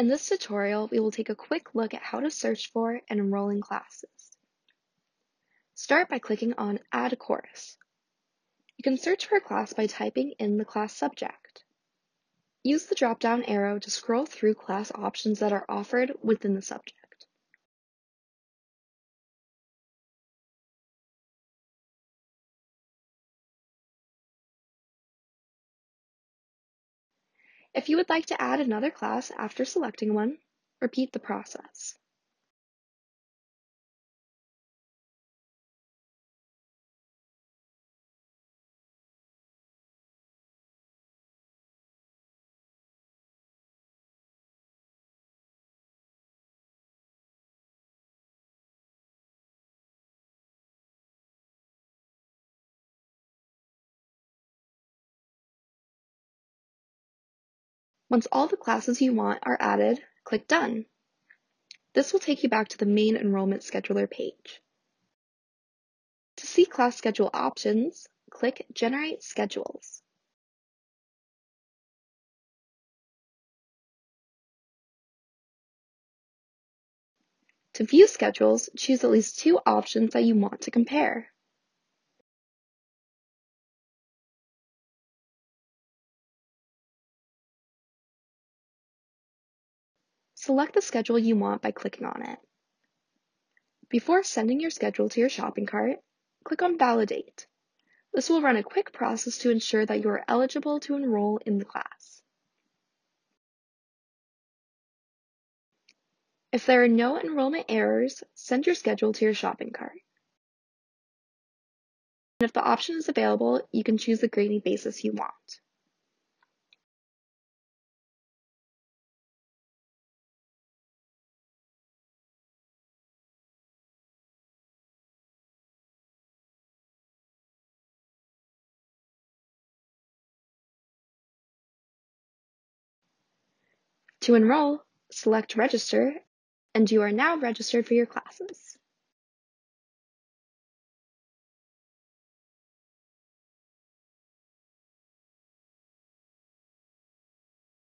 In this tutorial, we will take a quick look at how to search for and enroll in classes. Start by clicking on Add a Course. You can search for a class by typing in the class subject. Use the drop-down arrow to scroll through class options that are offered within the subject. If you would like to add another class after selecting one, repeat the process. Once all the classes you want are added, click Done. This will take you back to the main Enrollment Scheduler page. To see class schedule options, click Generate Schedules. To view schedules, choose at least two options that you want to compare. Select the schedule you want by clicking on it. Before sending your schedule to your shopping cart, click on Validate. This will run a quick process to ensure that you are eligible to enroll in the class. If there are no enrollment errors, send your schedule to your shopping cart. And if the option is available, you can choose the grading basis you want. To enroll, select Register, and you are now registered for your classes.